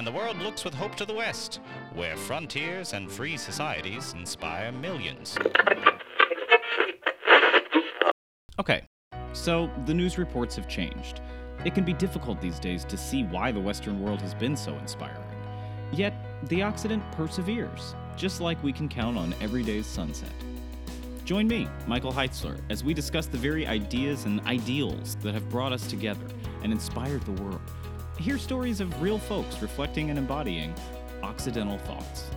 and the world looks with hope to the West, where frontiers and free societies inspire millions. Okay, so the news reports have changed. It can be difficult these days to see why the Western world has been so inspiring. Yet, the Occident perseveres, just like we can count on every day's sunset. Join me, Michael Heitzler, as we discuss the very ideas and ideals that have brought us together and inspired the world. Hear stories of real folks reflecting and embodying Occidental thoughts.